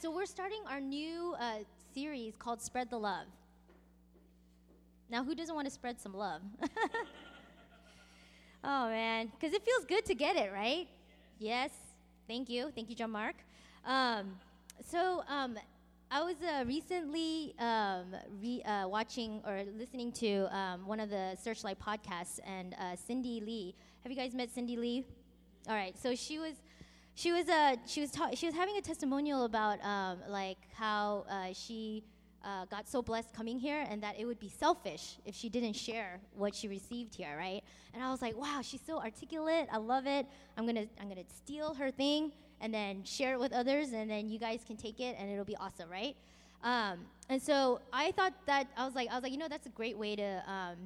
So we're starting our new uh, series called Spread the Love. Now, who doesn't want to spread some love? oh, man. Because it feels good to get it, right? Yes. Thank you. Thank you, John Mark. Um, so, um, I was uh, recently um, re- uh, watching or listening to um, one of the Searchlight podcasts, and uh, Cindy Lee. Have you guys met Cindy Lee? All right. So she was she was uh, she was ta- she was having a testimonial about um, like how uh, she uh, got so blessed coming here and that it would be selfish if she didn't share what she received here, right? And I was like, wow, she's so articulate. I love it. I'm gonna I'm gonna steal her thing and then share it with others, and then you guys can take it and it'll be awesome, right? Um, and so I thought that I was like I was like, you know, that's a great way to um,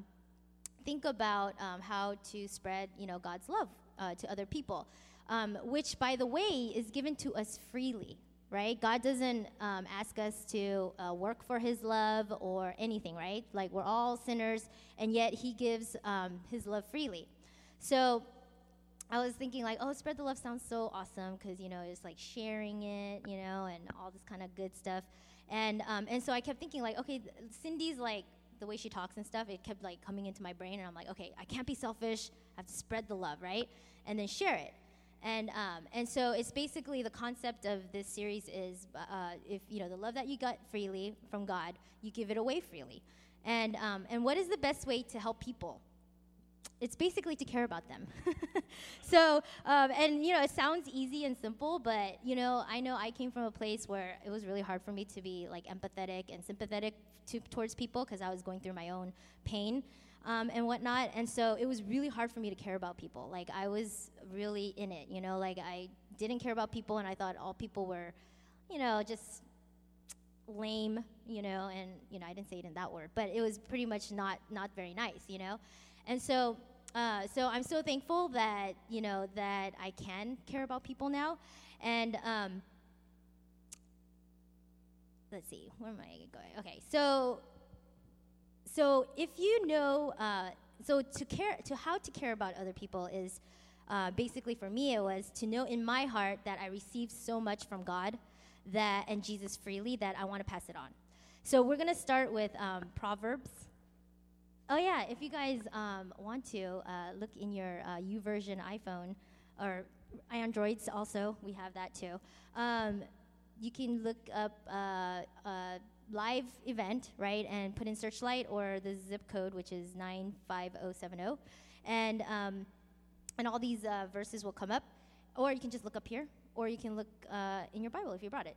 think about um, how to spread you know God's love uh, to other people um, which, by the way, is given to us freely, right? God doesn't um, ask us to uh, work for His love or anything, right? Like we're all sinners, and yet He gives um, His love freely. So I was thinking, like, oh, spread the love sounds so awesome because, you know, it's like sharing it, you know, and all this kind of good stuff. And, um, and so I kept thinking, like, okay, Cindy's like, the way she talks and stuff, it kept like coming into my brain, and I'm like, okay, I can't be selfish. I have to spread the love, right? And then share it. And, um, and so it's basically the concept of this series is uh, if you know the love that you got freely from God, you give it away freely. And, um, and what is the best way to help people? It's basically to care about them. so, um, and you know, it sounds easy and simple, but you know, I know I came from a place where it was really hard for me to be like empathetic and sympathetic to, towards people because I was going through my own pain um, and whatnot. And so it was really hard for me to care about people. Like I was really in it, you know, like I didn't care about people and I thought all people were, you know, just lame, you know, and you know, I didn't say it in that word, but it was pretty much not not very nice, you know. And so uh, so I'm so thankful that you know that I can care about people now, and um, let's see, where am I going? Okay, so so if you know, uh, so to care, to how to care about other people is uh, basically for me it was to know in my heart that I received so much from God that and Jesus freely that I want to pass it on. So we're gonna start with um, Proverbs. Oh yeah, if you guys um, want to uh, look in your uh, version iPhone or Androids also, we have that too. Um, you can look up uh, uh, live event, right, and put in Searchlight or the zip code, which is 95070. And, um, and all these uh, verses will come up. Or you can just look up here, or you can look uh, in your Bible if you brought it.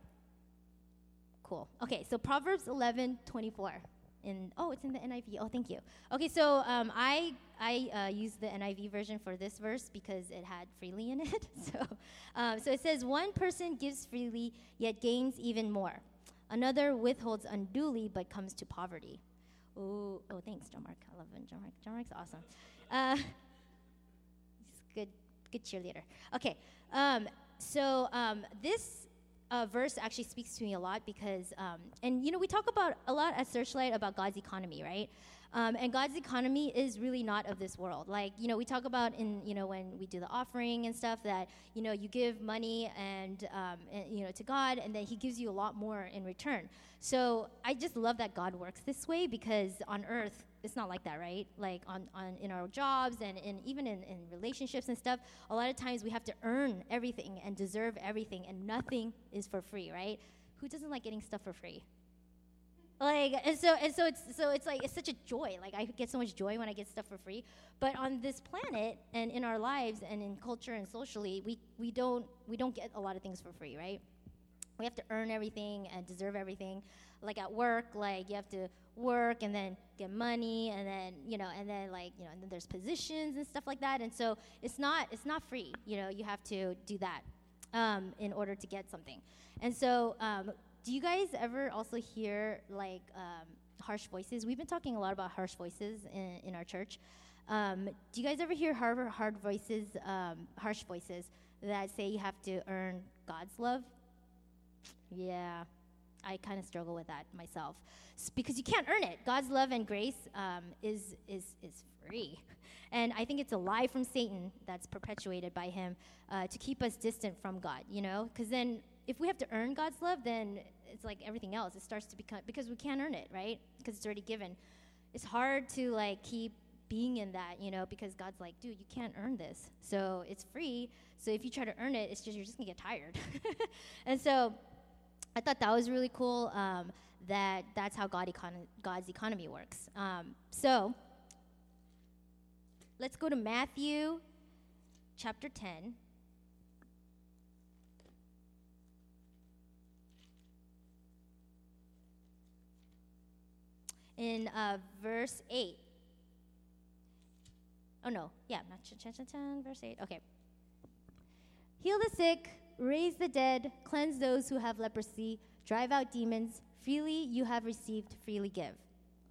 Cool. Okay, so Proverbs 11 24. In, oh, it's in the NIV. Oh, thank you. Okay, so um, I I uh, used the NIV version for this verse because it had freely in it. so, um, so it says, "One person gives freely, yet gains even more." Another withholds unduly but comes to poverty. Ooh, oh, thanks, John Mark. I love it. John Mark. John Mark's awesome. Uh, he's good, good cheerleader. Okay, um, so um, this uh, verse actually speaks to me a lot because, um, and you know, we talk about a lot at Searchlight about God's economy, right? Um, and God's economy is really not of this world. Like, you know, we talk about in, you know, when we do the offering and stuff that, you know, you give money and, um, and, you know, to God and then He gives you a lot more in return. So I just love that God works this way because on earth, it's not like that, right? Like on, on in our jobs and in, even in, in relationships and stuff, a lot of times we have to earn everything and deserve everything, and nothing is for free, right? Who doesn't like getting stuff for free? Like and so and so it's so it's like it's such a joy. Like i get so much joy when i get stuff for free. But on this planet and in our lives and in culture and socially we we don't we don't get a lot of things for free right? We have to earn everything and deserve everything. Like at work like you have to work and then get money and then you know and then like you know and then there's positions and stuff like that. And so it's not it's not free. You know you have to do that um, in order to get something. And so um, do you guys ever also hear like um, harsh voices? We've been talking a lot about harsh voices in, in our church. Um, do you guys ever hear hard, hard voices, um, harsh voices that say you have to earn God's love? Yeah, I kind of struggle with that myself it's because you can't earn it. God's love and grace um, is is is free, and I think it's a lie from Satan that's perpetuated by him uh, to keep us distant from God. You know, because then if we have to earn God's love, then it's like everything else. It starts to become because we can't earn it, right? Because it's already given. It's hard to like keep being in that, you know, because God's like, dude, you can't earn this. So it's free. So if you try to earn it, it's just you're just gonna get tired. and so I thought that was really cool. Um, that that's how God econ- God's economy works. Um, so let's go to Matthew chapter 10. In uh, verse 8. Oh no, yeah, verse 8. Okay. Heal the sick, raise the dead, cleanse those who have leprosy, drive out demons. Freely you have received, freely give.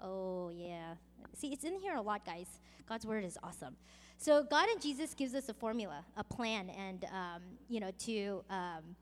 Oh, yeah. See, it's in here a lot, guys. God's word is awesome. So God and Jesus gives us a formula, a plan, and um, you know to um,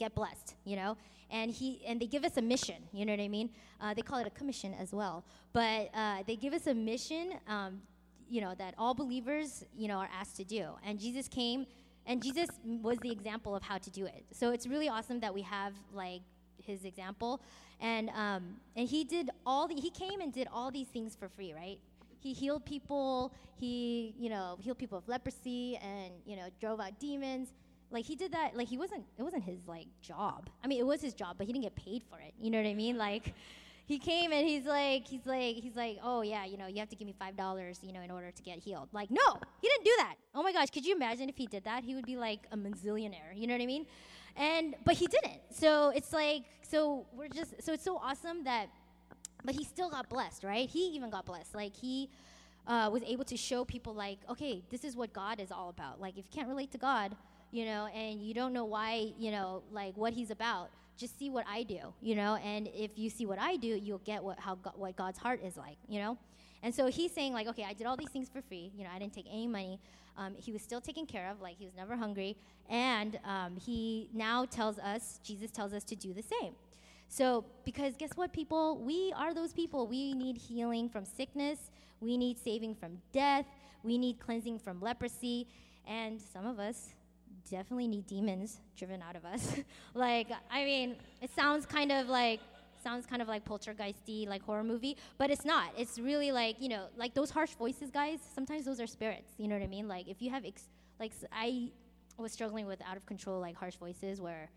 get blessed. You know, and he and they give us a mission. You know what I mean? Uh, they call it a commission as well, but uh, they give us a mission. Um, you know that all believers you know are asked to do, and Jesus came. And Jesus was the example of how to do it. So it's really awesome that we have like his example, and um, and he did all the he came and did all these things for free, right? He healed people. He you know healed people of leprosy, and you know drove out demons. Like he did that. Like he wasn't. It wasn't his like job. I mean, it was his job, but he didn't get paid for it. You know what I mean? Like he came and he's like, he's like, he's like, oh yeah, you know, you have to give me five dollars, you know, in order to get healed. Like, no, he didn't do that. Oh my gosh, could you imagine if he did that? He would be like a manzillionaire. You know what I mean? And but he didn't. So it's like, so we're just, so it's so awesome that, but he still got blessed, right? He even got blessed. Like he uh, was able to show people, like, okay, this is what God is all about. Like, if you can't relate to God, you know, and you don't know why, you know, like what He's about just see what I do, you know, and if you see what I do, you'll get what how what God's heart is like, you know. And so he's saying like, okay, I did all these things for free, you know, I didn't take any money. Um, he was still taken care of, like he was never hungry, and um, he now tells us, Jesus tells us to do the same. So because guess what, people, we are those people. We need healing from sickness. We need saving from death. We need cleansing from leprosy, and some of us definitely need demons driven out of us. like, I mean, it sounds kind of like sounds kind of like poltergeisty, like horror movie, but it's not. It's really like you know, like those harsh voices, guys. Sometimes those are spirits. You know what I mean? Like if you have, ex- like I was struggling with out of control, like harsh voices where.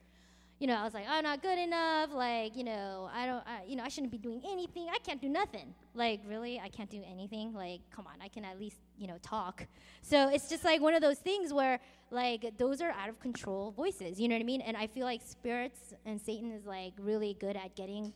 You know, I was like, I'm not good enough. Like, you know, I don't, I, you know, I shouldn't be doing anything. I can't do nothing. Like, really, I can't do anything. Like, come on, I can at least, you know, talk. So it's just like one of those things where like those are out of control voices you know what i mean and i feel like spirits and satan is like really good at getting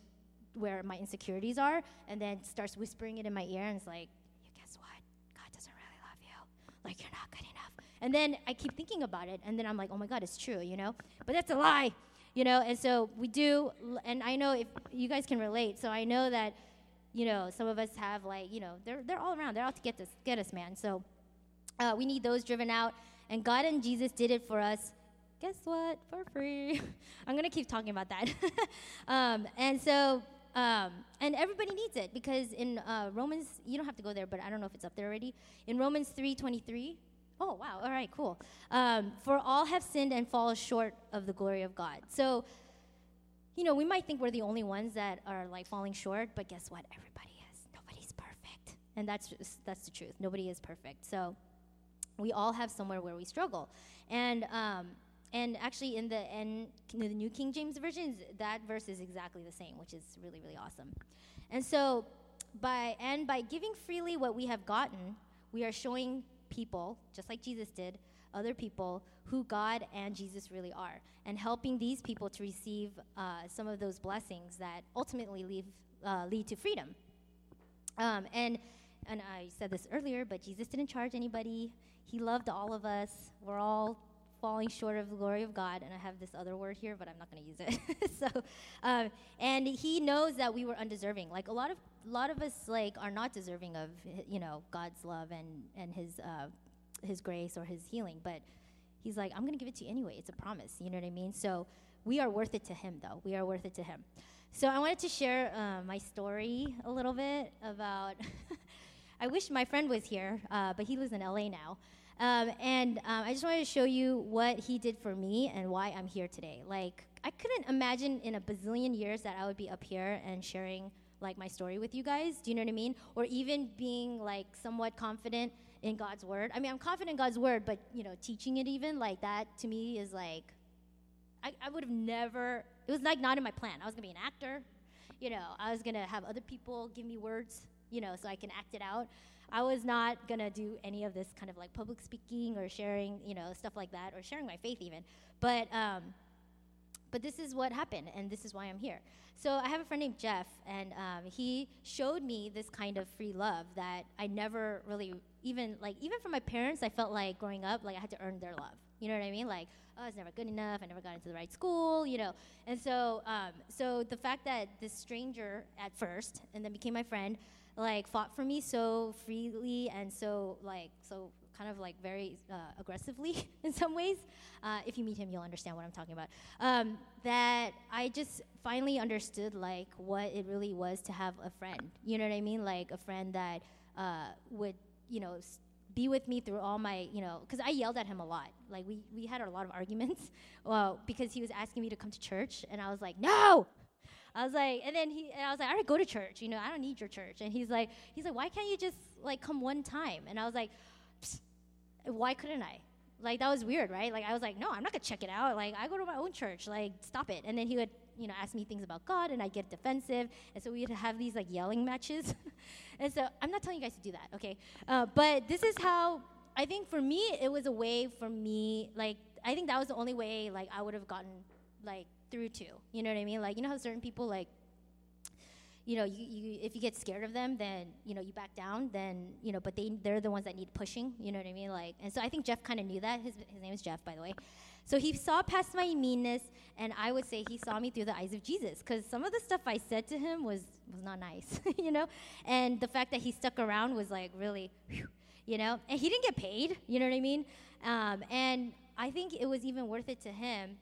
where my insecurities are and then starts whispering it in my ear and it's like guess what god doesn't really love you like you're not good enough and then i keep thinking about it and then i'm like oh my god it's true you know but that's a lie you know and so we do and i know if you guys can relate so i know that you know some of us have like you know they're, they're all around they're out to get us get us man so uh, we need those driven out and God and Jesus did it for us. Guess what? For free. I'm to keep talking about that. um, and so, um, and everybody needs it because in uh, Romans, you don't have to go there, but I don't know if it's up there already. In Romans 3:23, oh wow, all right, cool. Um, for all have sinned and fall short of the glory of God. So, you know, we might think we're the only ones that are like falling short, but guess what? Everybody is. Nobody's perfect, and that's just, that's the truth. Nobody is perfect. So we all have somewhere where we struggle. And um, and actually, in the in the New King James version, that verse is exactly the same, which is really really awesome. And so, by and by giving freely what we have gotten, we are showing people, just like Jesus did, other people who God and Jesus really are, and helping these people to receive uh, some of those blessings that ultimately leave, uh, lead to freedom. Um, and and I said this earlier, but Jesus didn't charge anybody. He loved all of us. We're all falling short of the glory of God. And I have this other word here, but I'm not going to use it. so, um, and He knows that we were undeserving. Like a lot of a lot of us, like are not deserving of you know God's love and and His uh, His grace or His healing. But He's like, I'm going to give it to you anyway. It's a promise. You know what I mean? So we are worth it to Him, though. We are worth it to Him. So I wanted to share uh, my story a little bit about. I wish my friend was here, uh, but he lives in LA now. Um, and um, I just wanted to show you what he did for me and why I'm here today. Like, I couldn't imagine in a bazillion years that I would be up here and sharing like my story with you guys. Do you know what I mean? Or even being like somewhat confident in God's word. I mean, I'm confident in God's word, but you know, teaching it even like that to me is like, I, I would have never. It was like not in my plan. I was gonna be an actor. You know, I was gonna have other people give me words. You know, so I can act it out. I was not gonna do any of this kind of like public speaking or sharing, you know, stuff like that, or sharing my faith even. But um, but this is what happened, and this is why I'm here. So I have a friend named Jeff, and um, he showed me this kind of free love that I never really even like even from my parents. I felt like growing up, like I had to earn their love. You know what I mean? Like oh, I was never good enough. I never got into the right school. You know, and so um, so the fact that this stranger at first and then became my friend, like fought for me so freely and so like so kind of like very uh, aggressively in some ways. Uh, if you meet him, you'll understand what I'm talking about. Um, that I just finally understood like what it really was to have a friend. You know what I mean? Like a friend that uh, would, you know, be with me through all my, you know, because I yelled at him a lot. Like we we had a lot of arguments, well, because he was asking me to come to church, and I was like, no. I was like, and then he, and I was like, I already go to church, you know, I don't need your church. And he's like, he's like, why can't you just like come one time? And I was like, why couldn't I? Like that was weird, right? Like I was like, no, I'm not gonna check it out. Like I go to my own church. Like stop it. And then he would, you know, ask me things about God, and I get defensive, and so we'd have these like yelling matches. and so I'm not telling you guys to do that, okay? Uh, but this is how I think for me it was a way for me. Like I think that was the only way like I would have gotten like through to. You know what I mean? Like you know how certain people like you know, you, you if you get scared of them, then you know you back down. Then you know, but they they're the ones that need pushing. You know what I mean? Like, and so I think Jeff kind of knew that. His his name is Jeff, by the way. So he saw past my meanness, and I would say he saw me through the eyes of Jesus, because some of the stuff I said to him was was not nice, you know. And the fact that he stuck around was like really, you know. And he didn't get paid. You know what I mean? Um, and I think it was even worth it to him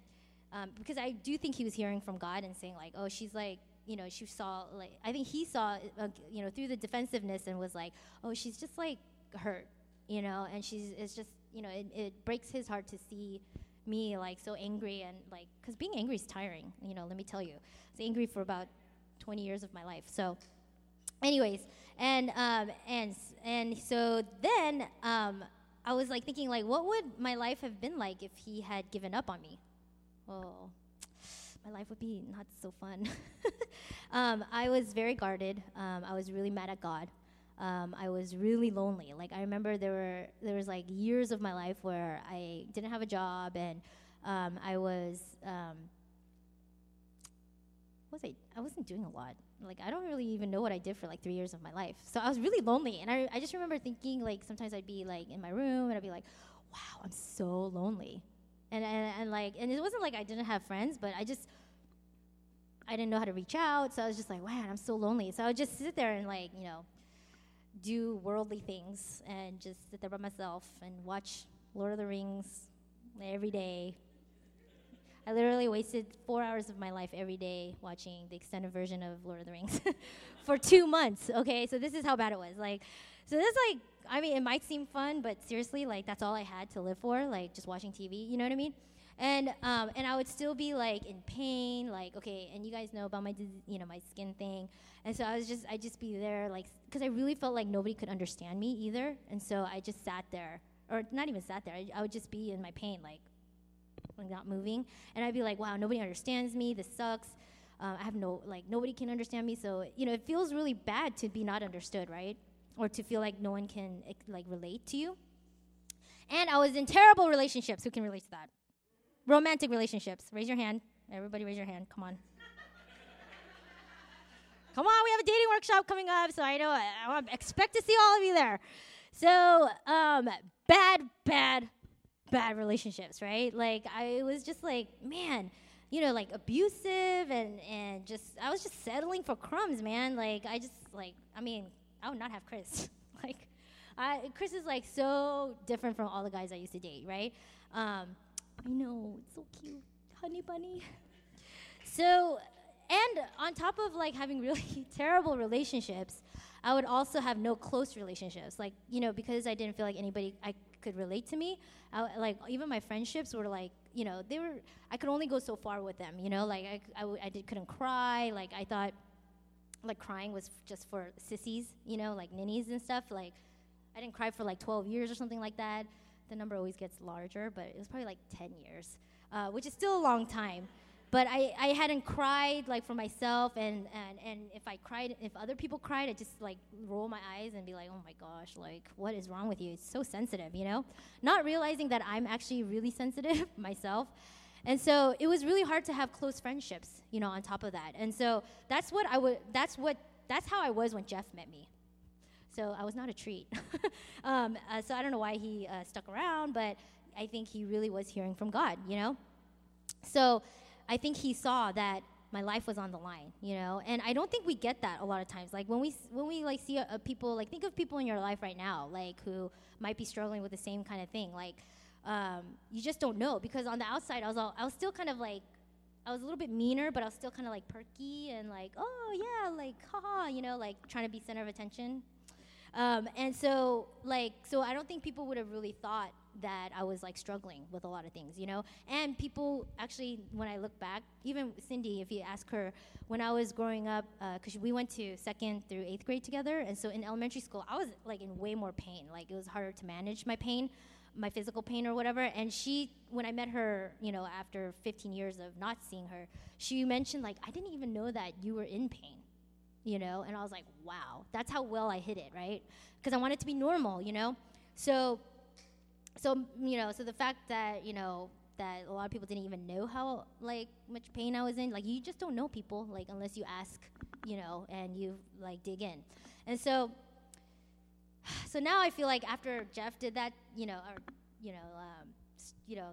um, because I do think he was hearing from God and saying like, oh, she's like, you know, she saw like I think he saw, uh, you know, through the defensiveness and was like, oh, she's just like hurt, you know, and she's it's just you know it, it breaks his heart to see me like so angry and like because being angry is tiring, you know. Let me tell you, I was angry for about 20 years of my life. So, anyways, and um, and and so then um, I was like thinking like, what would my life have been like if he had given up on me? Oh, my life would be not so fun. um, I was very guarded. Um, I was really mad at God. Um, I was really lonely. Like I remember there were there was like years of my life where I didn't have a job and um, I was um, was I? I wasn't doing a lot. Like I don't really even know what I did for like three years of my life. So I was really lonely, and I I just remember thinking like sometimes I'd be like in my room and I'd be like, wow, I'm so lonely and, and, and like and it wasn't like I didn't have friends, but I just I didn't know how to reach out, so I was just like, wow, I'm so lonely. So I would just sit there and like you know do worldly things and just sit there by myself and watch Lord of the Rings every day. I literally wasted four hours of my life every day watching the extended version of Lord of the Rings for two months. Okay, so this is how bad it was. Like, so this like I mean, it might seem fun, but seriously, like that's all I had to live for, like just watching TV. You know what I mean? And um, and I would still be like in pain, like okay. And you guys know about my, you know, my skin thing. And so I was just, I just be there, like, because I really felt like nobody could understand me either. And so I just sat there, or not even sat there. I, I would just be in my pain, like, like not moving. And I'd be like, wow, nobody understands me. This sucks. Uh, I have no, like, nobody can understand me. So you know, it feels really bad to be not understood, right? Or to feel like no one can like relate to you. And I was in terrible relationships. Who can relate to that? Romantic relationships. Raise your hand. Everybody raise your hand. Come on. Come on, we have a dating workshop coming up, so I know I, I expect to see all of you there. So, um, bad, bad, bad relationships, right? Like I was just like, man, you know, like abusive and and just I was just settling for crumbs, man. Like I just like I mean, I would not have Chris. like, I, Chris is like so different from all the guys I used to date, right? Um, I know, it's so cute, honey bunny. So, and on top of like having really terrible relationships, I would also have no close relationships. Like, you know, because I didn't feel like anybody, I could relate to me. I, like even my friendships were like, you know, they were. I could only go so far with them. You know, like I, did, couldn't cry. Like I thought, like crying was just for sissies. You know, like ninnies and stuff. Like I didn't cry for like 12 years or something like that. The number always gets larger, but it was probably like 10 years, uh, which is still a long time but I, I hadn't cried like for myself and, and, and if I cried if other people cried I just like roll my eyes and be like oh my gosh like what is wrong with you it's so sensitive you know not realizing that I'm actually really sensitive myself and so it was really hard to have close friendships you know on top of that and so that's what I would that's what that's how I was when Jeff met me so I was not a treat um, uh, so I don't know why he uh, stuck around but I think he really was hearing from God you know so I think he saw that my life was on the line, you know. And I don't think we get that a lot of times. Like when we when we like see a, a people like think of people in your life right now, like who might be struggling with the same kind of thing. Like um, you just don't know because on the outside, I was all, I was still kind of like I was a little bit meaner, but I was still kind of like perky and like oh yeah, like haha, you know, like trying to be center of attention. Um, and so like so I don't think people would have really thought that I was like struggling with a lot of things, you know? And people actually, when I look back, even Cindy, if you ask her, when I was growing up, because uh, we went to second through eighth grade together, and so in elementary school, I was like in way more pain. Like it was harder to manage my pain, my physical pain or whatever. And she, when I met her, you know, after 15 years of not seeing her, she mentioned, like, I didn't even know that you were in pain you know and i was like wow that's how well i hit it right because i wanted to be normal you know so so you know, so the fact that you know that a lot of people didn't even know how like much pain I was in, like you just don't know people like unless you ask, you know, and you like dig in, and so. So now I feel like after Jeff did that, you know, or you know, um, you know,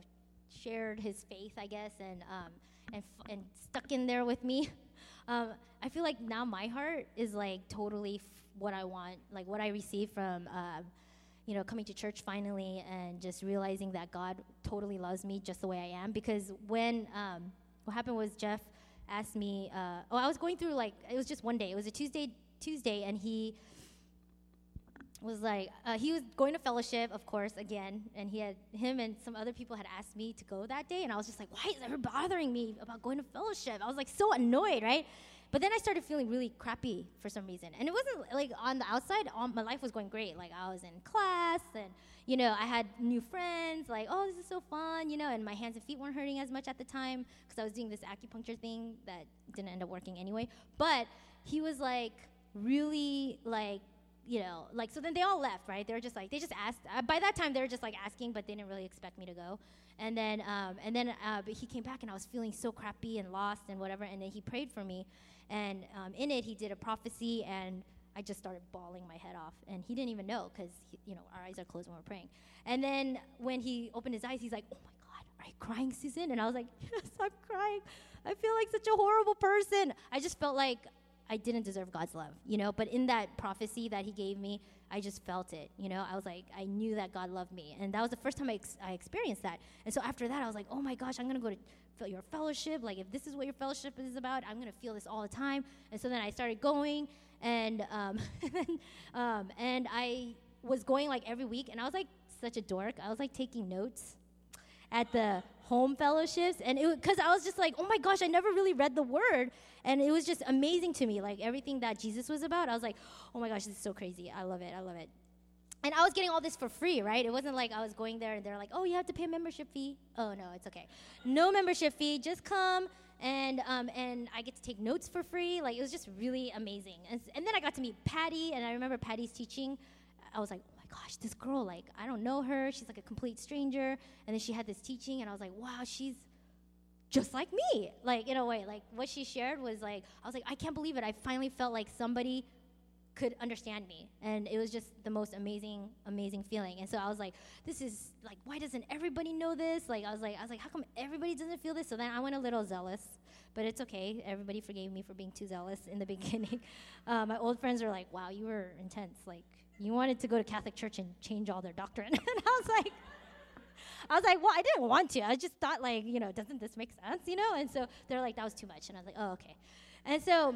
shared his faith, I guess, and um, and f- and stuck in there with me. Um, I feel like now my heart is like totally f- what I want, like what I receive from uh, you know, coming to church finally and just realizing that God totally loves me just the way I am. Because when um, what happened was Jeff asked me, uh, oh, I was going through like it was just one day. It was a Tuesday, Tuesday, and he was like uh, he was going to fellowship, of course, again, and he had him and some other people had asked me to go that day, and I was just like, why is everyone bothering me about going to fellowship? I was like so annoyed, right? But then I started feeling really crappy for some reason. And it wasn't like on the outside, all, my life was going great. Like I was in class and, you know, I had new friends, like, oh, this is so fun, you know, and my hands and feet weren't hurting as much at the time because I was doing this acupuncture thing that didn't end up working anyway. But he was like, really like you know, like so then they all left, right? They were just like they just asked. Uh, by that time, they were just like asking, but they didn't really expect me to go. And then um, and then uh, but he came back, and I was feeling so crappy and lost and whatever. And then he prayed for me, and um, in it, he did a prophecy, and I just started bawling my head off. And he didn't even know because, you know, our eyes are closed when we're praying. And then when he opened his eyes, he's like, oh my God, are you crying, Susan? And I was like, yes, I'm crying. I feel like such a horrible person. I just felt like I didn't deserve God's love, you know? But in that prophecy that he gave me, I just felt it, you know? I was like, I knew that God loved me. And that was the first time I, ex- I experienced that. And so after that, I was like, oh my gosh, I'm going to go to your fellowship. Like, if this is what your fellowship is about, I'm going to feel this all the time. And so then I started going, and, um, um, and I was going like every week, and I was like such a dork. I was like taking notes at the home fellowships, and it because I was just like, oh my gosh, I never really read the word, and it was just amazing to me, like everything that Jesus was about. I was like, oh my gosh, this is so crazy. I love it. I love it and I was getting all this for free, right? It wasn't like I was going there and they're like, oh, you have to pay a membership fee. Oh, no, it's okay. No membership fee, just come and, um, and I get to take notes for free. Like, it was just really amazing. And, and then I got to meet Patty, and I remember Patty's teaching. I was like, oh gosh, this girl, like, I don't know her. She's like a complete stranger. And then she had this teaching, and I was like, wow, she's just like me. Like, in a way, like, what she shared was like, I was like, I can't believe it. I finally felt like somebody could understand me and it was just the most amazing amazing feeling and so i was like this is like why doesn't everybody know this like i was like i was like how come everybody doesn't feel this so then i went a little zealous but it's okay everybody forgave me for being too zealous in the beginning uh, my old friends are like wow you were intense like you wanted to go to catholic church and change all their doctrine and i was like I was like, well, I didn't want to. I just thought, like, you know, doesn't this make sense, you know? And so they're like, that was too much. And I was like, oh, okay. And so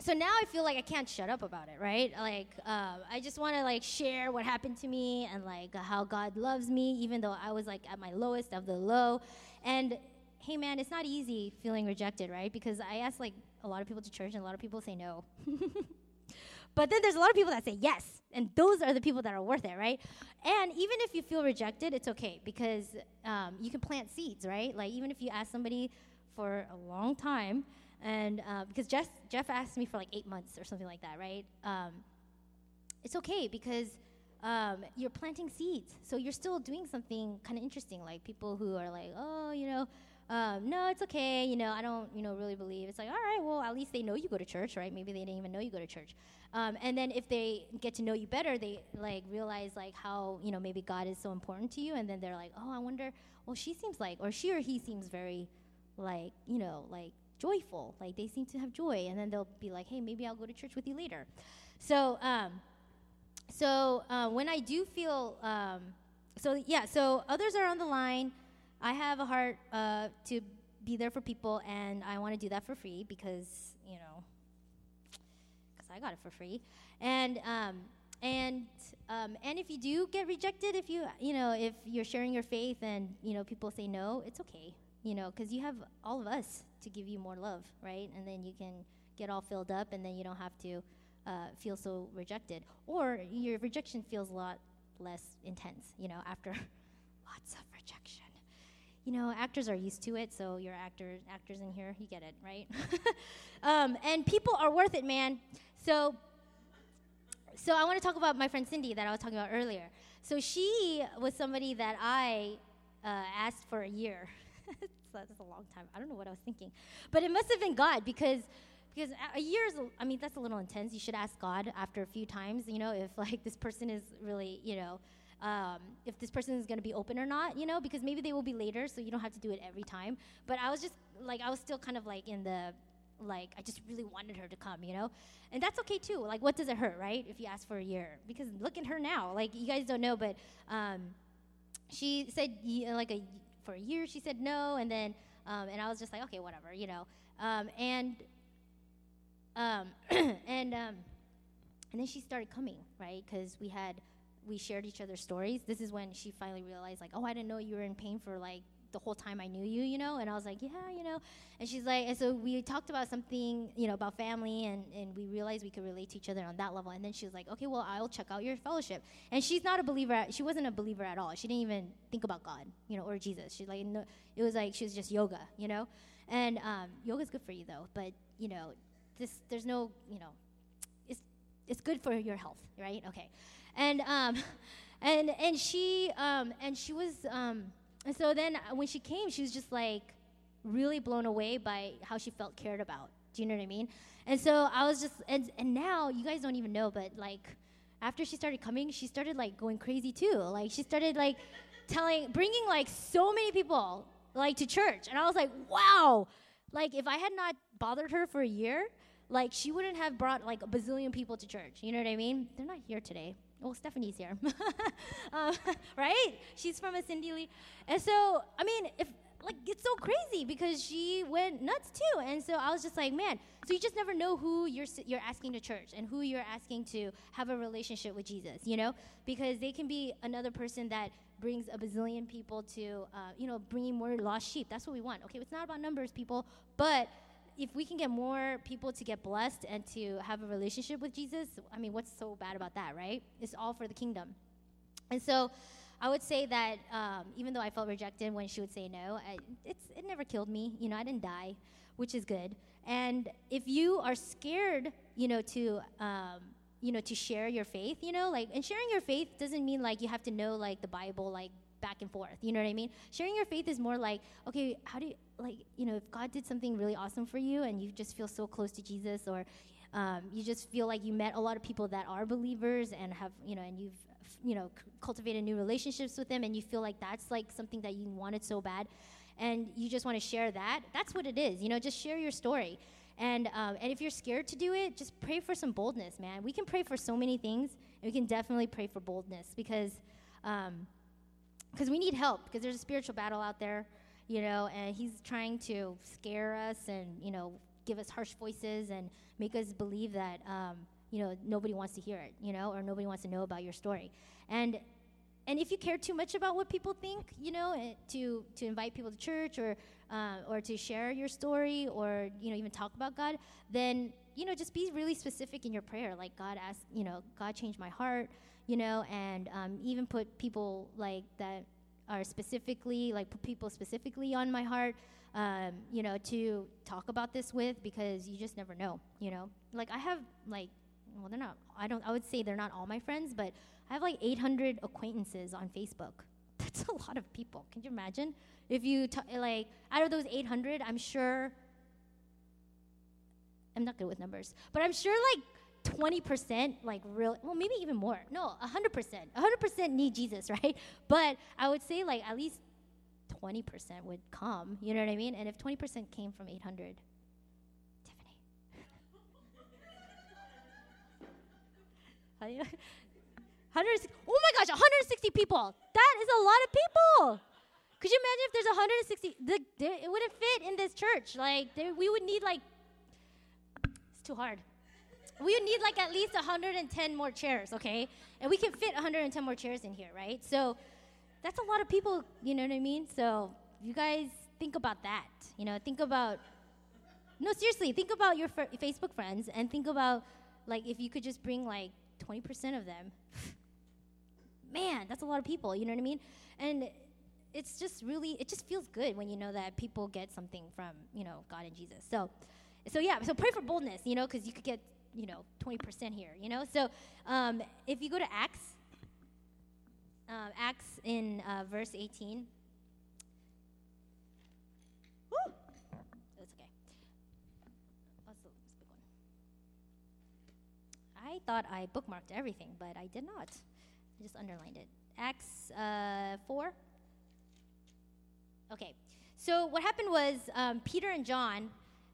so now I feel like I can't shut up about it, right? Like, um, I just want to like share what happened to me and like how God loves me, even though I was like at my lowest of the low. And hey, man, it's not easy feeling rejected, right? Because I ask like a lot of people to church, and a lot of people say no. but then there's a lot of people that say yes, and those are the people that are worth it, right? And even if you feel rejected, it's okay because um, you can plant seeds, right? Like even if you ask somebody for a long time and uh, because Jeff, Jeff asked me for like eight months or something like that, right? Um, it's okay because um, you're planting seeds. So you're still doing something kind of interesting. Like people who are like, oh, you know, um, no, it's okay. You know, I don't, you know, really believe. It's like, all right, well, at least they know you go to church, right? Maybe they didn't even know you go to church. Um, and then if they get to know you better, they like realize like how, you know, maybe God is so important to you. And then they're like, oh, I wonder, well, she seems like, or she or he seems very like, you know, like joyful. Like they seem to have joy, and then they'll be like, "Hey, maybe I'll go to church with you later." So, um, so uh, when I do feel, um, so yeah, so others are on the line. I have a heart uh, to be there for people, and I want to do that for free because you know, because I got it for free, and um, and um, and if you do get rejected, if you you know if you're sharing your faith and you know people say no, it's okay, you know, because you have all of us to give you more love, right? And then you can get all filled up, and then you don't have to uh, feel so rejected. Or your rejection feels a lot less intense, you know, after lots of rejection. You know, actors are used to it, so you're actors, actors in here, you get it, right? um, and people are worth it, man. So, so I want to talk about my friend Cindy that I was talking about earlier. So she was somebody that I uh, asked for a year. that's a long time. I don't know what I was thinking, but it must have been God because because a year is I mean that's a little intense. You should ask God after a few times, you know, if like this person is really you know. Um, if this person is going to be open or not, you know, because maybe they will be later, so you don't have to do it every time. But I was just like, I was still kind of like in the, like, I just really wanted her to come, you know? And that's okay too. Like, what does it hurt, right? If you ask for a year. Because look at her now. Like, you guys don't know, but um, she said, like, a for a year she said no, and then um, and I was just like, okay, whatever, you know. Um, and um, and um, and then she started coming, right? Because we had we shared each other's stories. This is when she finally realized, like, oh, I didn't know you were in pain for like the whole time I knew you, you know? And I was like, yeah, you know. And she's like, and so we talked about something, you know, about family, and, and we realized we could relate to each other on that level. And then she was like, okay, well, I'll check out your fellowship. And she's not a believer. She wasn't a believer at all. She didn't even think about God, you know, or Jesus. She like, no, it was like she was just yoga, you know. And um, yoga's good for you though, but you know, this there's no, you know, it's it's good for your health, right? Okay, and um, and and she um, and she was um and so then when she came, she was just like really blown away by how she felt cared about. Do you know what I mean? And so I was just, and, and now you guys don't even know, but like after she started coming, she started like going crazy too. Like she started like telling, bringing like so many people like to church. And I was like, wow. Like if I had not bothered her for a year, like she wouldn't have brought like a bazillion people to church. You know what I mean? They're not here today well, Stephanie's here, um, right? She's from a Cindy Lee. And so, I mean, if like it's so crazy because she went nuts too. And so I was just like, man, so you just never know who you're you're asking to church and who you're asking to have a relationship with Jesus, you know? Because they can be another person that brings a bazillion people to, uh, you know, bringing more lost sheep. That's what we want. Okay, it's not about numbers, people, but if we can get more people to get blessed and to have a relationship with Jesus, I mean, what's so bad about that, right? It's all for the kingdom. And so I would say that um, even though I felt rejected when she would say no, I, it's, it never killed me. You know, I didn't die, which is good. And if you are scared, you know, to, um, you know, to share your faith, you know, like, and sharing your faith doesn't mean like you have to know like the Bible, like back and forth. You know what I mean? Sharing your faith is more like, okay, how do you, like, you know, if God did something really awesome for you and you just feel so close to Jesus or um, you just feel like you met a lot of people that are believers and have, you know, and you've, you know, c- cultivated new relationships with them and you feel like that's like something that you wanted so bad and you just want to share that, that's what it is. You know, just share your story. And, um, and if you're scared to do it, just pray for some boldness, man. We can pray for so many things, and we can definitely pray for boldness because um, because we need help because there's a spiritual battle out there, you know, and he's trying to scare us and, you know, give us harsh voices and make us believe that um, you know nobody wants to hear it, you know, or nobody wants to know about your story. And and if you care too much about what people think, you know, eh, to to invite people to church or uh, or to share your story or you know even talk about God, then you know just be really specific in your prayer. Like God ask, you know, God changed my heart, you know, and um, even put people like that are specifically like people specifically on my heart, um, you know, to talk about this with because you just never know, you know. Like I have like, well, they're not. I don't. I would say they're not all my friends, but I have like 800 acquaintances on Facebook. That's a lot of people. Can you imagine? If you t- like out of those 800, I'm sure. I'm not good with numbers, but I'm sure like 20% like real well maybe even more. No 100% 100% need jesus right? But i would say like at least 20% would come. You know what i mean? And if 20% came from 800 tiffany. 160, oh my gosh 160 people. That is a lot of people. Could you imagine if there's 160 the, the, it wouldn't fit in this church. Like there, we would need like it's too hard we need like at least 110 more chairs, okay? And we can fit 110 more chairs in here, right? So that's a lot of people, you know what I mean? So you guys think about that. You know, think about no, seriously, think about your fr- Facebook friends and think about like if you could just bring like 20% of them. Man, that's a lot of people, you know what I mean? And it's just really it just feels good when you know that people get something from, you know, God and Jesus. So so yeah, so pray for boldness, you know, cuz you could get you know, 20% here, you know? So um, if you go to Acts, uh, Acts in uh, verse 18. Woo! That's okay. One. I thought I bookmarked everything, but I did not. I just underlined it. Acts uh, 4. Okay. So what happened was um, Peter and John,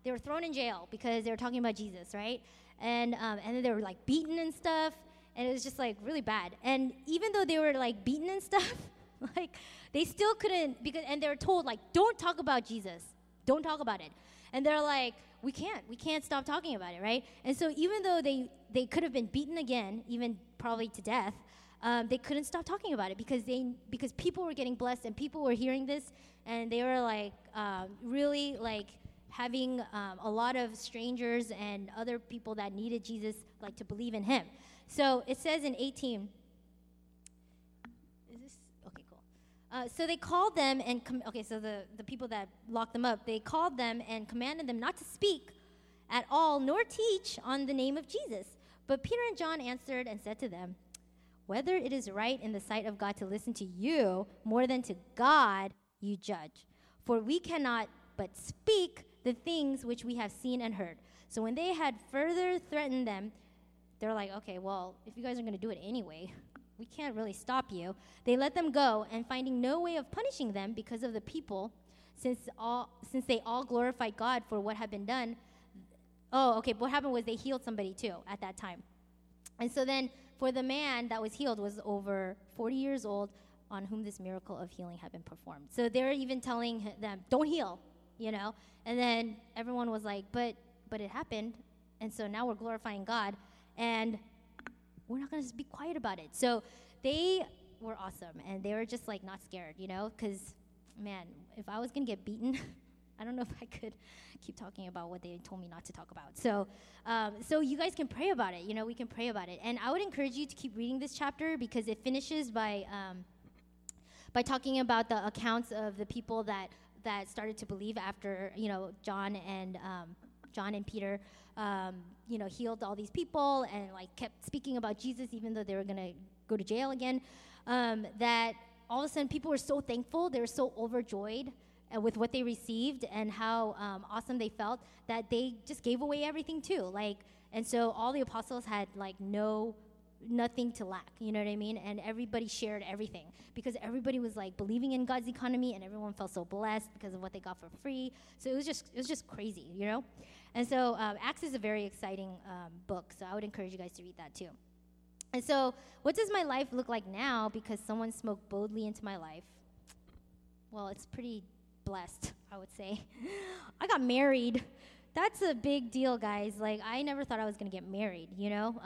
they were thrown in jail because they were talking about Jesus, right? And um, and then they were like beaten and stuff, and it was just like really bad. And even though they were like beaten and stuff, like they still couldn't because and they were told like don't talk about Jesus, don't talk about it, and they're like we can't we can't stop talking about it, right? And so even though they they could have been beaten again, even probably to death. Um, they couldn't stop talking about it because they because people were getting blessed and people were hearing this and they were like um, really like having um, a lot of strangers and other people that needed Jesus, like to believe in him. So it says in 18. Is this okay? Cool. Uh, so they called them and com- okay. So the the people that locked them up, they called them and commanded them not to speak at all nor teach on the name of Jesus. But Peter and John answered and said to them, Whether it is right in the sight of God to listen to you more than to God, you judge. For we cannot but speak the things which we have seen and heard. So when they had further threatened them, they're like, okay, well, if you guys are going to do it anyway, we can't really stop you. They let them go, and finding no way of punishing them because of the people, since all since they all glorified God for what had been done. Oh, okay. What happened was they healed somebody too at that time, and so then for the man that was healed was over 40 years old, on whom this miracle of healing had been performed. So they're even telling them, "Don't heal," you know. And then everyone was like, but but it happened, and so now we're glorifying God, and we're not going to be quiet about it. So they were awesome, and they were just like not scared, you know, because man, if I was going to get beaten. I don't know if I could keep talking about what they told me not to talk about. So, um, so you guys can pray about it. You know, we can pray about it, and I would encourage you to keep reading this chapter because it finishes by um, by talking about the accounts of the people that that started to believe after you know John and um, John and Peter, um, you know, healed all these people and like kept speaking about Jesus even though they were gonna go to jail again. Um, that all of a sudden people were so thankful, they were so overjoyed uh, with what they received and how um, awesome they felt that they just gave away everything too. Like, and so all the apostles had like no nothing to lack. You know what I mean? And everybody shared everything because everybody was like believing in God's economy, and everyone felt so blessed because of what they got for free. So it was just it was just crazy, you know. And so um, Acts is a very exciting um, book. So I would encourage you guys to read that too. And so, what does my life look like now because someone spoke boldly into my life? Well, it's pretty blessed, I would say. I got married that's a big deal, guys. Like, I never thought I was gonna get married, you know?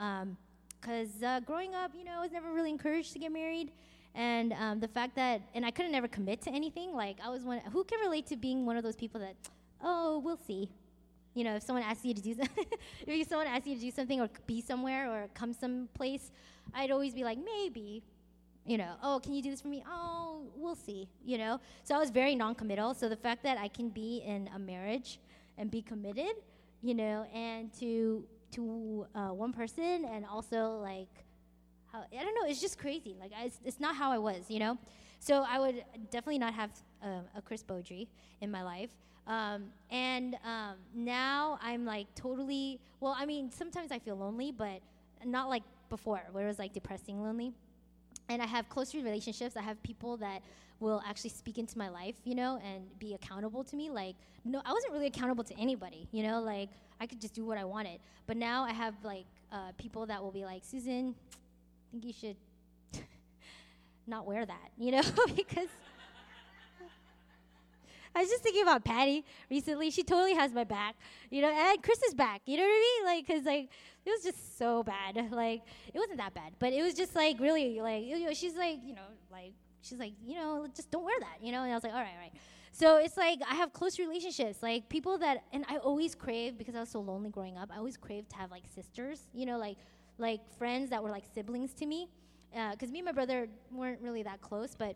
Because uh, growing up, you know, I was never really encouraged to get married. And um, the fact that, and I couldn't never commit to anything. Like, I was one, who can relate to being one of those people that, oh, we'll see. You know, if someone asks you to do something, if someone asks you to do something or be somewhere or come someplace, I'd always be like, maybe, you know, oh, can you do this for me? Oh, we'll see, you know? So I was very non committal. So the fact that I can be in a marriage and be committed, you know, and to, to uh, one person and also like, how, I don't know, it's just crazy. Like, I, it's, it's not how I was, you know? So I would definitely not have uh, a Chris Beaudry in my life. Um, and um, now I'm like totally, well, I mean, sometimes I feel lonely, but not like before, where it was like depressing lonely. And I have close relationships. I have people that will actually speak into my life, you know, and be accountable to me. Like, no, I wasn't really accountable to anybody, you know, like I could just do what I wanted. But now I have like uh, people that will be like, Susan, I think you should not wear that, you know, because I was just thinking about Patty recently. She totally has my back, you know, and Chris is back. You know what I mean? Like, cause like it was just so bad. Like it wasn't that bad, but it was just like really like you know, she's like you know like she's like you know just don't wear that, you know. And I was like, all right, all right. So it's like I have close relationships, like people that, and I always crave because I was so lonely growing up. I always craved to have like sisters, you know, like like friends that were like siblings to me, because uh, me and my brother weren't really that close, but.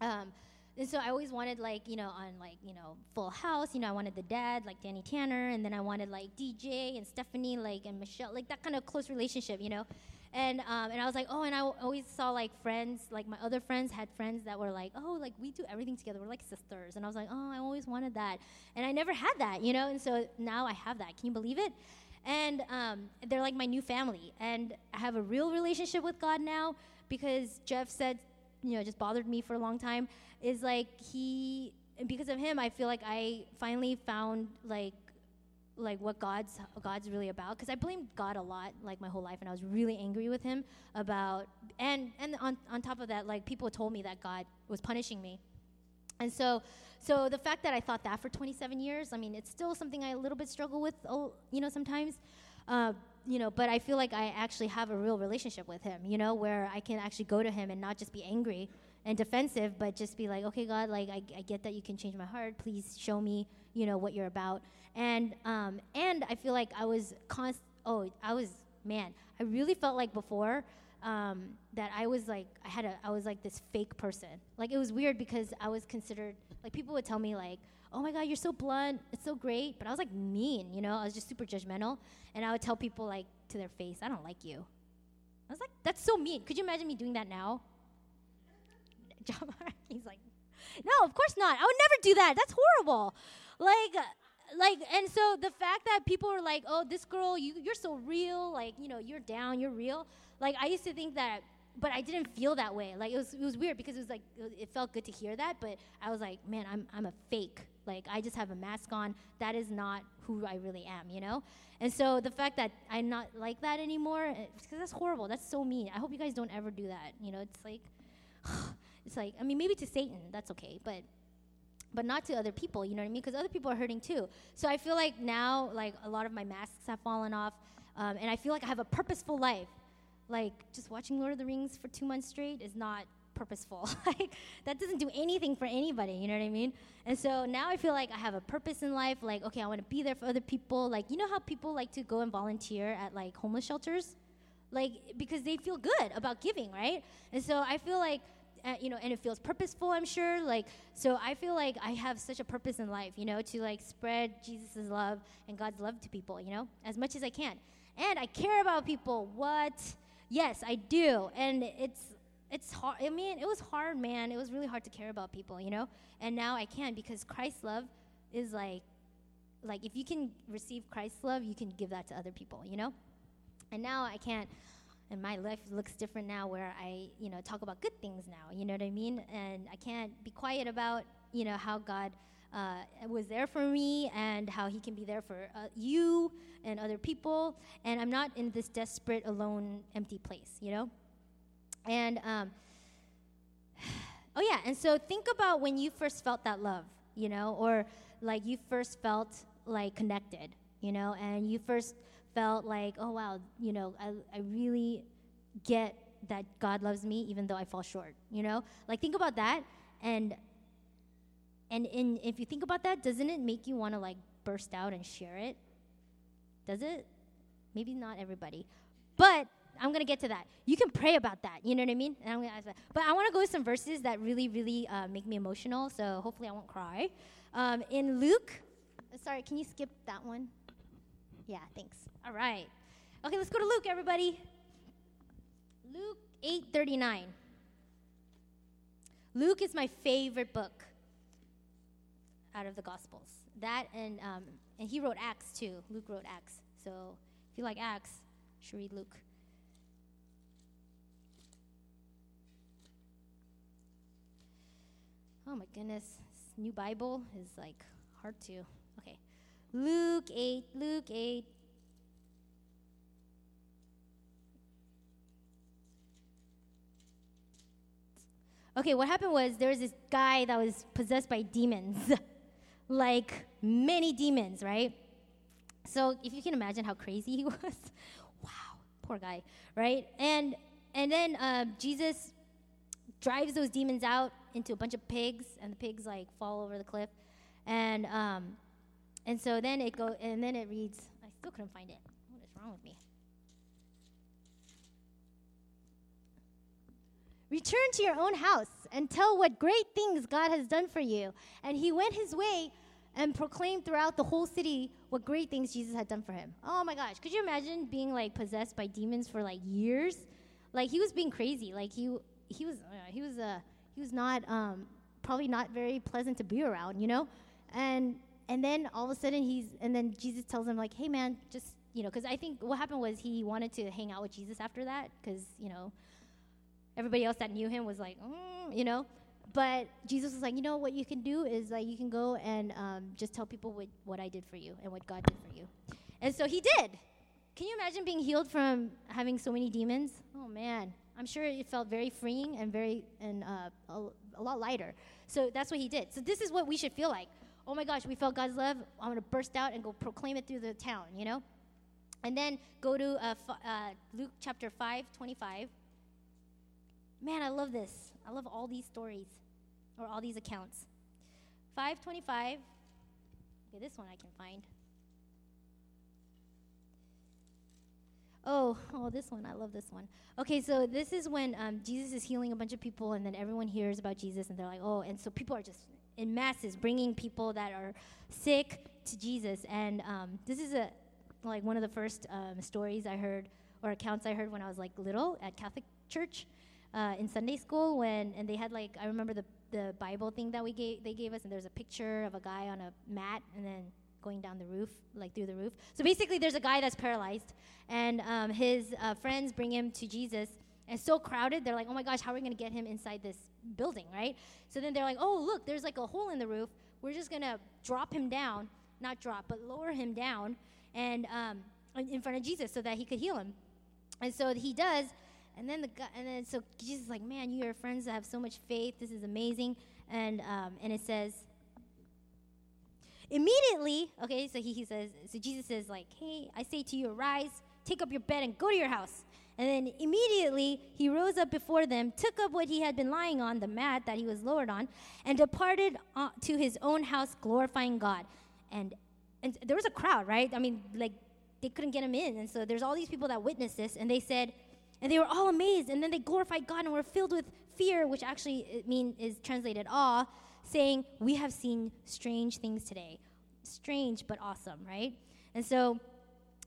Um, and so I always wanted like you know on like you know Full House, you know I wanted the dad like Danny Tanner, and then I wanted like DJ and Stephanie like and Michelle like that kind of close relationship, you know. And um, and I was like, oh, and I always saw like friends, like my other friends had friends that were like, oh, like we do everything together, we're like sisters. And I was like, oh, I always wanted that, and I never had that, you know. And so now I have that. Can you believe it? And um, they're like my new family, and I have a real relationship with God now because Jeff said, you know, just bothered me for a long time is like he and because of him I feel like I finally found like like what God's God's really about because I blamed God a lot like my whole life and I was really angry with him about and and on on top of that like people told me that God was punishing me. And so so the fact that I thought that for 27 years, I mean, it's still something I a little bit struggle with, you know, sometimes. Uh, you know, but I feel like I actually have a real relationship with him, you know, where I can actually go to him and not just be angry and defensive, but just be like, okay, God, like I, I get that you can change my heart. Please show me, you know, what you're about. And um, and I feel like I was const. Oh, I was man. I really felt like before um, that I was like I had a I was like this fake person. Like it was weird because I was considered like people would tell me like, oh my God, you're so blunt. It's so great. But I was like mean, you know. I was just super judgmental, and I would tell people like to their face, I don't like you. I was like, that's so mean. Could you imagine me doing that now? John He's like, no, of course not. I would never do that. That's horrible. Like, like, and so the fact that people were like, oh, this girl, you, you're so real. Like, you know, you're down, you're real. Like, I used to think that, but I didn't feel that way. Like, it was, it was weird because it was like, it felt good to hear that, but I was like, man, I'm, I'm a fake. Like, I just have a mask on. That is not who I really am, you know? And so the fact that I'm not like that anymore, eh, because that's horrible. That's so mean. I hope you guys don't ever do that. You know, it's like, It's like, I mean, maybe to Satan, that's okay, but but not to other people, you know what I mean? Because other people are hurting too. So I feel like now, like a lot of my masks have fallen off, um, and I feel like I have a purposeful life. Like just watching Lord of the Rings for two months straight is not purposeful. like that doesn't do anything for anybody, you know what I mean? And so now I feel like I have a purpose in life. Like okay, I want to be there for other people. Like you know how people like to go and volunteer at like homeless shelters, like because they feel good about giving, right? And so I feel like you know, and it feels purposeful, I'm sure. Like, so I feel like I have such a purpose in life, you know, to like spread Jesus' love and God's love to people, you know, as much as I can. And I care about people. What? Yes, I do. And it's, it's hard. I mean, it was hard, man. It was really hard to care about people, you know? And now I can because Christ's love is like, like if you can receive Christ's love, you can give that to other people, you know? And now I can't and my life looks different now where I, you know, talk about good things now, you know what I mean? And I can't be quiet about, you know, how God uh, was there for me and how he can be there for uh, you and other people. And I'm not in this desperate, alone, empty place, you know? And, um, oh yeah, and so think about when you first felt that love, you know, or like you first felt like connected, you know, and you first felt like, oh wow, you know, I, I really get that God loves me even though I fall short, you know? Like think about that and and in, if you think about that, doesn't it make you want to like burst out and share it? Does it? Maybe not everybody. But I'm going to get to that. You can pray about that. You know what I mean? And I'm gonna ask that. But I want to go with some verses that really, really uh, make me emotional. So hopefully I won't cry. Um, in Luke, sorry, can you skip that one? Yeah, thanks. All right. Okay, let's go to Luke, everybody. Luke 8:39. Luke is my favorite book out of the Gospels. That and um, and he wrote Acts too. Luke wrote Acts. So if you like Acts, you should read Luke. Oh my goodness, this new Bible is like hard to. Luke eight. Luke eight. Okay, what happened was there was this guy that was possessed by demons. like many demons, right? So if you can imagine how crazy he was, wow, poor guy, right? And and then uh, Jesus drives those demons out into a bunch of pigs, and the pigs like fall over the cliff, and um, and so then it go and then it reads. I still couldn't find it. What is wrong with me? Return to your own house and tell what great things God has done for you. And he went his way and proclaimed throughout the whole city what great things Jesus had done for him. Oh my gosh, could you imagine being like possessed by demons for like years? Like he was being crazy. Like he he was uh, he was uh, he was not um, probably not very pleasant to be around, you know? And and then all of a sudden he's and then Jesus tells him like, "Hey man, just, you know, cuz I think what happened was he wanted to hang out with Jesus after that cuz, you know, everybody else that knew him was like, mm, you know. But Jesus was like, you know what you can do is like you can go and um, just tell people what, what I did for you and what God did for you. And so he did. Can you imagine being healed from having so many demons? Oh man, I'm sure it felt very freeing and very and uh, a, a lot lighter. So that's what he did. So this is what we should feel like. Oh my gosh, we felt God's love. I'm gonna burst out and go proclaim it through the town. You know. And then go to uh, f- uh, Luke chapter 5, 25. Man, I love this. I love all these stories or all these accounts. 525. Okay, this one I can find. Oh, oh, this one. I love this one. Okay, so this is when um, Jesus is healing a bunch of people, and then everyone hears about Jesus, and they're like, oh, and so people are just in masses bringing people that are sick to Jesus. And um, this is a like one of the first um, stories I heard or accounts I heard when I was like little at Catholic church uh, in Sunday school when and they had like I remember the the Bible thing that we gave they gave us and there's a picture of a guy on a mat and then going down the roof like through the roof. So basically, there's a guy that's paralyzed and um, his uh, friends bring him to Jesus. And so crowded, they're like, "Oh my gosh, how are we gonna get him inside this building, right?" So then they're like, "Oh, look, there's like a hole in the roof. We're just gonna drop him down, not drop, but lower him down, and um, in front of Jesus so that he could heal him." And so he does, and then the guy, and then so Jesus is like, man, you are friends that have so much faith. This is amazing. And um, and it says, immediately, okay. So he, he says, so Jesus says like, hey, I say to you, arise, take up your bed, and go to your house. And then immediately he rose up before them, took up what he had been lying on, the mat that he was lowered on, and departed uh, to his own house, glorifying God. And and there was a crowd, right? I mean, like they couldn't get him in, and so there's all these people that witnessed this, and they said and they were all amazed, and then they glorified God and were filled with fear, which actually mean is translated awe, saying, "We have seen strange things today." Strange but awesome, right? And so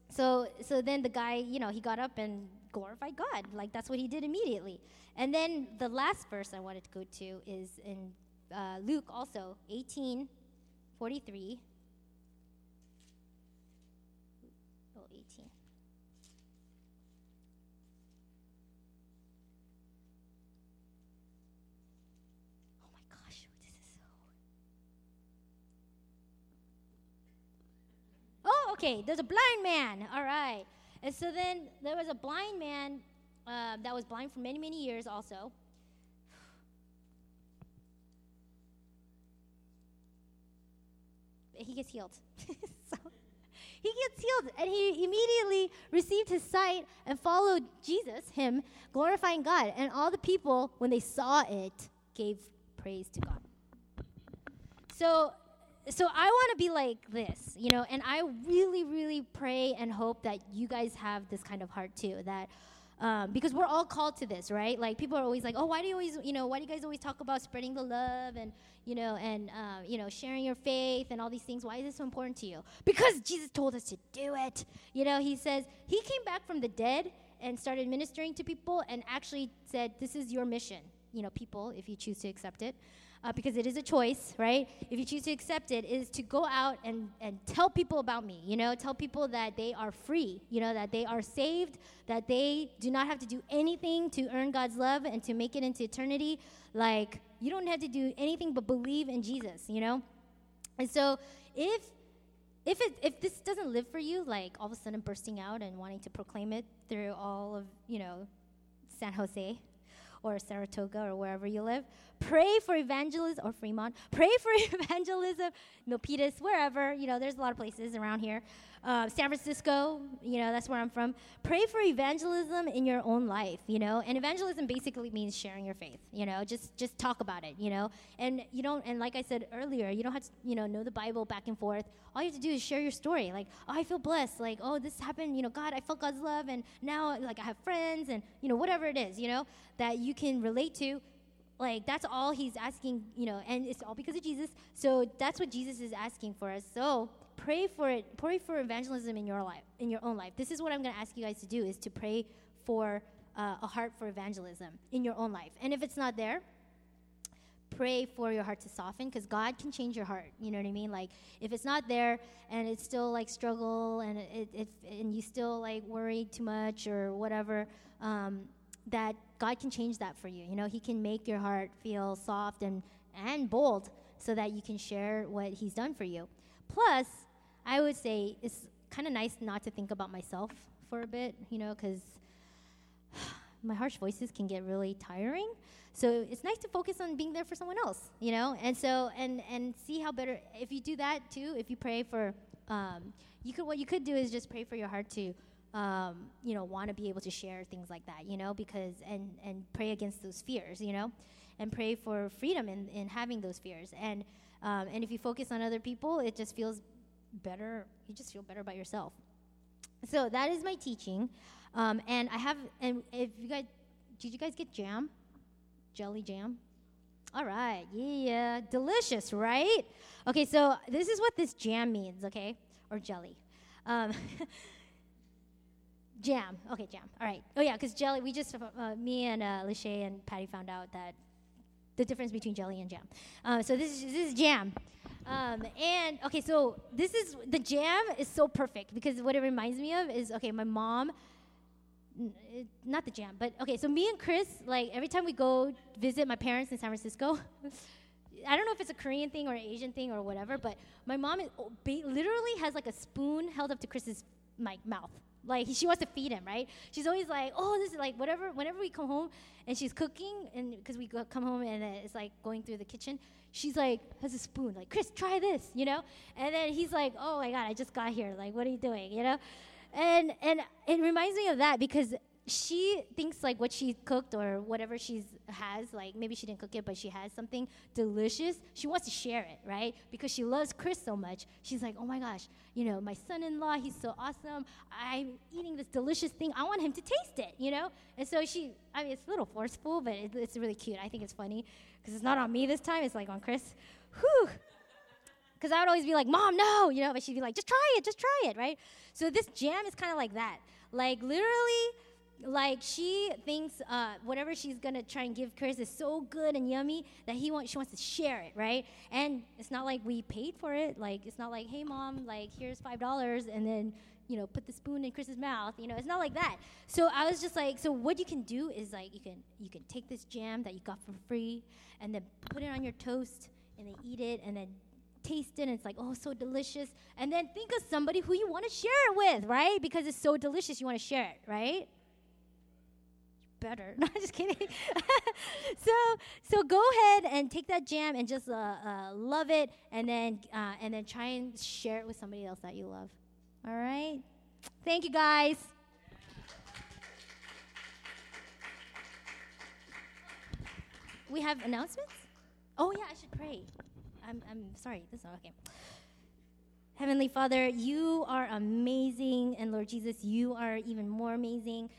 so so then the guy, you know, he got up and glorified God. Like that's what he did immediately. And then the last verse I wanted to go to is in uh, Luke also 18 43 okay, there's a blind man. All right. And so then there was a blind man uh, that was blind for many, many years also. he gets healed. so he gets healed and he immediately received his sight and followed Jesus, him, glorifying God. And all the people, when they saw it, gave praise to God. So so I want to be like this, you know, and I really, really pray and hope that you guys have this kind of heart too. That um, because we're all called to this, right? Like people are always like, oh, why do you always, you know, why do you guys always talk about spreading the love and you know and uh, you know sharing your faith and all these things? Why is this so important to you? Because Jesus told us to do it. You know, He says He came back from the dead and started ministering to people and actually said, this is your mission. You know, people, if you choose to accept it uh, because it is a choice, right? If you choose to accept it, is to go out and, and tell people about me, you know, tell people that they are free, you know, that they are saved, that they do not have to do anything to earn God's love and to make it into eternity. Like, you don't have to do anything but believe in Jesus, you know? And so, if if it if this doesn't live for you, like all of a sudden bursting out and wanting to proclaim it through all of you know San Jose, or Saratoga or wherever you live. Pray for evangelism or Fremont. Pray for evangelism, Milpitas, wherever. You know, there's a lot of places around here. Uh, San Francisco, you know, that's where I'm from. Pray for evangelism in your own life, you know. And evangelism basically means sharing your faith, you know. Just just talk about it, you know. And you don't. And like I said earlier, you don't have to, you know, know the Bible back and forth. All you have to do is share your story. Like, oh, I feel blessed. Like, oh, this happened. You know, God, I felt God's love, and now like I have friends, and you know, whatever it is, you know, that you can relate to like that's all he's asking you know and it's all because of jesus so that's what jesus is asking for us so pray for it pray for evangelism in your life in your own life. This is what i'm going to ask you guys to do is to pray for uh, a heart for evangelism in your own life. And if it's not there pray for your heart to soften because god can change your heart you know what i mean? Like if it's not there and it's still like struggle and it, it and you still like worry too much or whatever um, that god can change that for you you know? He can make your heart feel soft and and bold so that you can share what he's done for you. Plus I would say it's kind of nice not to think about myself for a bit, you know, because my harsh voices can get really tiring. So it's nice to focus on being there for someone else, you know, and so and and see how better if you do that too. If you pray for, um, you could what you could do is just pray for your heart to, um, you know, want to be able to share things like that, you know, because and and pray against those fears, you know, and pray for freedom in in having those fears and. Um, and if you focus on other people, it just feels better, you just feel better about yourself. So that is my teaching. Um, and I have, and if you guys, did you guys get jam? Jelly jam? All right, yeah, delicious, right? Okay, so this is what this jam means, okay? Or jelly. Um, jam, okay, jam. All right. Oh, yeah, because jelly, we just, uh, me and uh, Lachey and Patty found out that the difference between jelly and jam. Uh, so this is, this is jam. Um, and okay, so this is the jam is so perfect because what it reminds me of is okay, my mom. It, not the jam, but okay. So me and Chris, like every time we go visit my parents in San Francisco, I don't know if it's a Korean thing or an Asian thing or whatever, but my mom is, literally has like a spoon held up to Chris's like mouth. Like she wants to feed him, right? She's always like, oh, this is like whatever. Whenever we come home and she's cooking, and because we go, come home and it's like going through the kitchen, she's like has a spoon. Like chris try this you know? And then he's like oh my god i just got here. Like what are you doing? You know? And and it reminds me of that because she thinks like what she cooked or whatever she has like maybe she didn't cook it but she has something delicious she wants to share it right? Because she loves chris so much. She's like oh my gosh you know my son-in-law he's so awesome. I'm eating this delicious thing. I want him to taste it you know? And so she i mean it's a little forceful but it, it's really cute. I think it's funny because it's not on me this time it's like on chris. Whew. Because i would always be like mom no you know? But she'd be like just try it just try it right? So this jam is kind of like that. Like literally like she thinks uh, whatever she's gonna try and give Chris is so good and yummy that he wants she wants to share it, right? And it's not like we paid for it. Like it's not like, hey mom, like here's five dollars, and then you know put the spoon in Chris's mouth. You know, it's not like that. So I was just like, so what you can do is like you can you can take this jam that you got for free, and then put it on your toast, and then eat it, and then taste it and it's like oh so delicious and then think of somebody who you want to share it with right because it's so delicious you want to share it right better. No, I'm just kidding. so so go ahead and take that jam and just uh, uh, love it, and then uh, and then try and share it with somebody else that you love. All right. Thank you, guys. We have announcements. Oh yeah, I should pray. I'm I'm sorry. This is not okay. Heavenly Father, you are amazing, and Lord Jesus, you are even more amazing.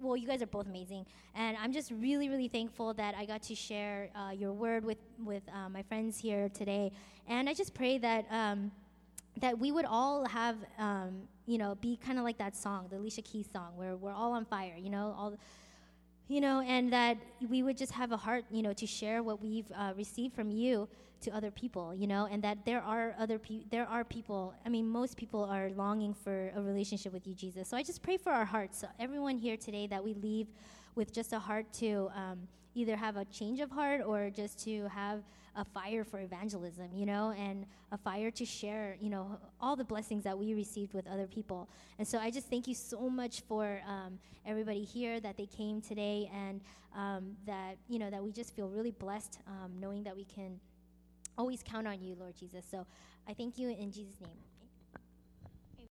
Well, you guys are both amazing, and I'm just really, really thankful that I got to share uh, your word with with uh, my friends here today. And I just pray that um, that we would all have, um, you know, be kind of like that song, the Alicia Keys song, where we're all on fire, you know, all you know, and that we would just have a heart, you know, to share what we've uh, received from you to other people, you know, and that there are other pe- there are people. I mean, most people are longing for a relationship with you, Jesus. So I just pray for our hearts, so everyone here today, that we leave with just a heart to um, either have a change of heart or just to have a fire for evangelism, you know, and a fire to share, you know, all the blessings that we received with other people. And so I just thank you so much for um, everybody here that they came today and um, that, you know, that we just feel really blessed um, knowing that we can always count on you, Lord Jesus. So I thank you in Jesus' name.